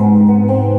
Música